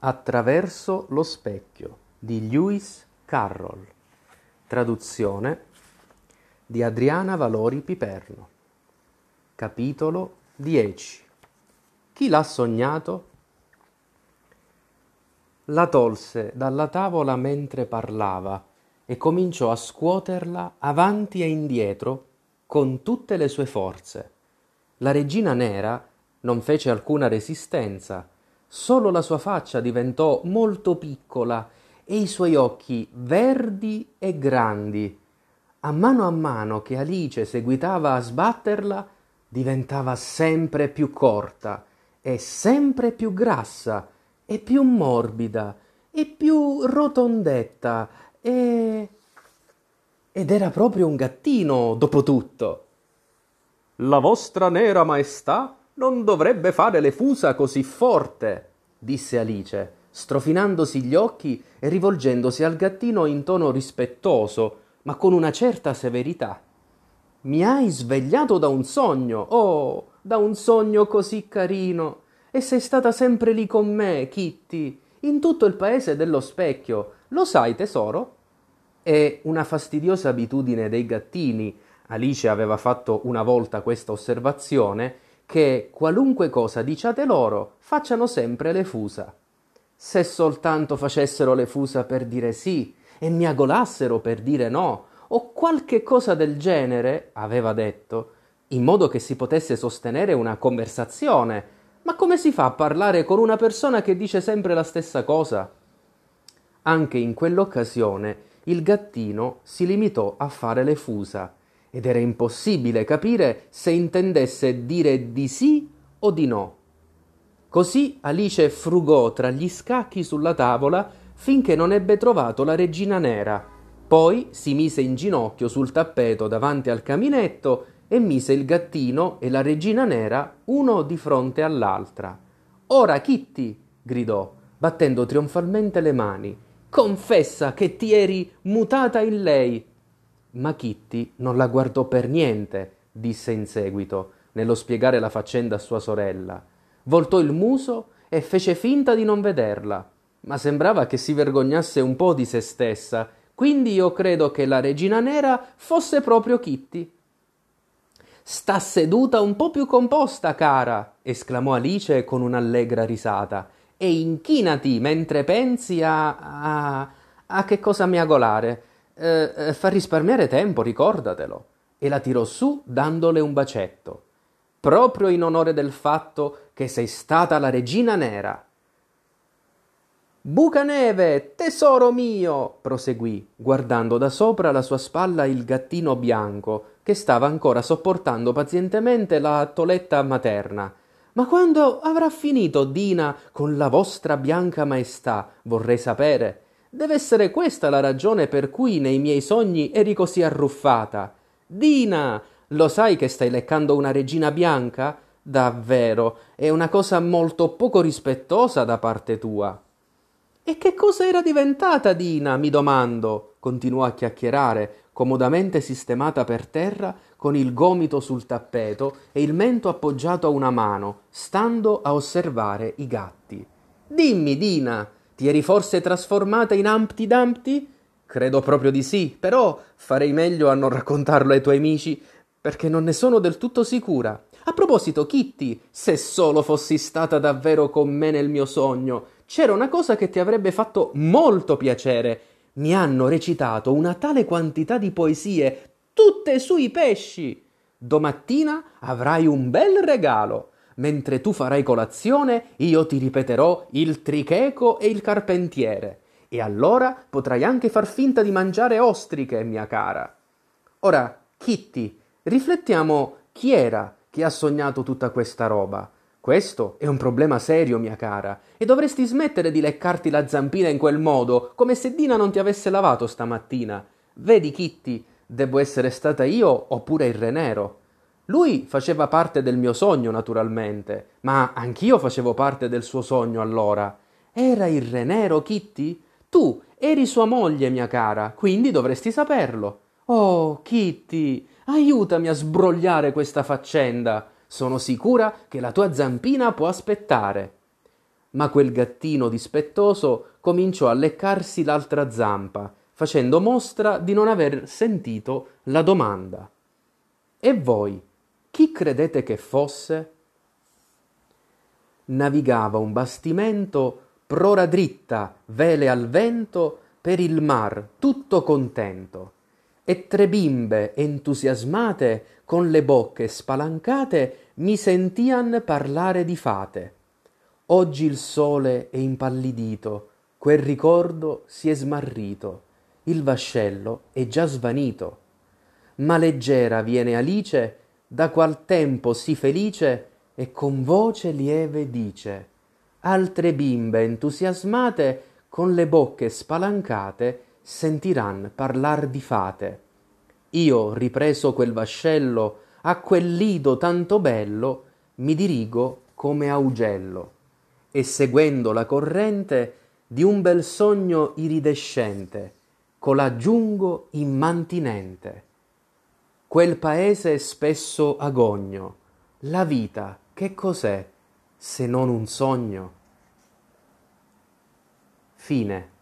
Attraverso lo specchio di Lewis Carroll. Traduzione di Adriana Valori Piperno. Capitolo 10. Chi l'ha sognato? La tolse dalla tavola mentre parlava e cominciò a scuoterla avanti e indietro con tutte le sue forze. La regina nera non fece alcuna resistenza, solo la sua faccia diventò molto piccola e i suoi occhi verdi e grandi. A mano a mano che Alice seguitava a sbatterla, diventava sempre più corta e sempre più grassa e più morbida e più rotondetta e... ed era proprio un gattino, dopo tutto. La vostra nera maestà non dovrebbe fare le fusa così forte, disse Alice, strofinandosi gli occhi e rivolgendosi al gattino in tono rispettoso, ma con una certa severità. Mi hai svegliato da un sogno, oh, da un sogno così carino. E sei stata sempre lì con me, Kitty, in tutto il paese dello specchio. Lo sai, tesoro? È una fastidiosa abitudine dei gattini Alice aveva fatto una volta questa osservazione, che qualunque cosa diciate loro, facciano sempre le fusa. Se soltanto facessero le fusa per dire sì e mi agolassero per dire no, o qualche cosa del genere, aveva detto, in modo che si potesse sostenere una conversazione. Ma come si fa a parlare con una persona che dice sempre la stessa cosa? Anche in quell'occasione il gattino si limitò a fare le fusa ed era impossibile capire se intendesse dire di sì o di no. Così Alice frugò tra gli scacchi sulla tavola finché non ebbe trovato la regina nera. Poi si mise in ginocchio sul tappeto davanti al caminetto e mise il gattino e la regina nera uno di fronte all'altra. Ora, Kitty, gridò, battendo trionfalmente le mani, confessa che ti eri mutata in lei ma Kitty non la guardò per niente, disse in seguito, nello spiegare la faccenda a sua sorella. Voltò il muso e fece finta di non vederla, ma sembrava che si vergognasse un po' di se stessa, quindi io credo che la regina nera fosse proprio Kitty. Sta seduta un po' più composta, cara, esclamò Alice con un'allegra risata, e inchinati mentre pensi a. a. a che cosa miagolare eh, eh, fa risparmiare tempo, ricordatelo. E la tirò su dandole un bacetto, proprio in onore del fatto che sei stata la regina nera. Bucaneve, tesoro mio, proseguì, guardando da sopra la sua spalla il gattino bianco, che stava ancora sopportando pazientemente la toletta materna. Ma quando avrà finito Dina con la vostra bianca maestà, vorrei sapere. Deve essere questa la ragione per cui nei miei sogni eri così arruffata. Dina, lo sai che stai leccando una regina bianca? Davvero, è una cosa molto poco rispettosa da parte tua. E che cosa era diventata Dina, mi domando, continuò a chiacchierare, comodamente sistemata per terra, con il gomito sul tappeto e il mento appoggiato a una mano, stando a osservare i gatti. Dimmi, Dina, ti eri forse trasformata in Humpty Dumpty? Credo proprio di sì, però farei meglio a non raccontarlo ai tuoi amici, perché non ne sono del tutto sicura. A proposito, Kitty, se solo fossi stata davvero con me nel mio sogno, c'era una cosa che ti avrebbe fatto molto piacere. Mi hanno recitato una tale quantità di poesie, tutte sui pesci. Domattina avrai un bel regalo mentre tu farai colazione, io ti ripeterò il tricheco e il carpentiere. E allora potrai anche far finta di mangiare ostriche, mia cara. Ora, Kitty, riflettiamo chi era che ha sognato tutta questa roba. Questo è un problema serio, mia cara, e dovresti smettere di leccarti la zampina in quel modo, come se Dina non ti avesse lavato stamattina. Vedi, Kitty, devo essere stata io oppure il re nero. Lui faceva parte del mio sogno, naturalmente, ma anch'io facevo parte del suo sogno allora. Era il re nero, Kitty? Tu eri sua moglie, mia cara, quindi dovresti saperlo. Oh, Kitty, aiutami a sbrogliare questa faccenda. Sono sicura che la tua zampina può aspettare. ma quel gattino dispettoso cominciò a leccarsi l'altra zampa, facendo mostra di non aver sentito la domanda. E voi, credete che fosse? Navigava un bastimento prora dritta, vele al vento, per il mar, tutto contento. E tre bimbe entusiasmate, con le bocche spalancate, mi sentian parlare di fate. Oggi il sole è impallidito, quel ricordo si è smarrito, il vascello è già svanito. Ma leggera viene Alice, da qual tempo sì felice, e con voce lieve dice. Altre bimbe entusiasmate con le bocche spalancate sentiran parlar di fate. Io ripreso quel vascello a quel lido tanto bello mi dirigo come augello. E seguendo la corrente di un bel sogno iridescente colà giungo immantinente quel paese è spesso agogno la vita che cos'è se non un sogno? Fine.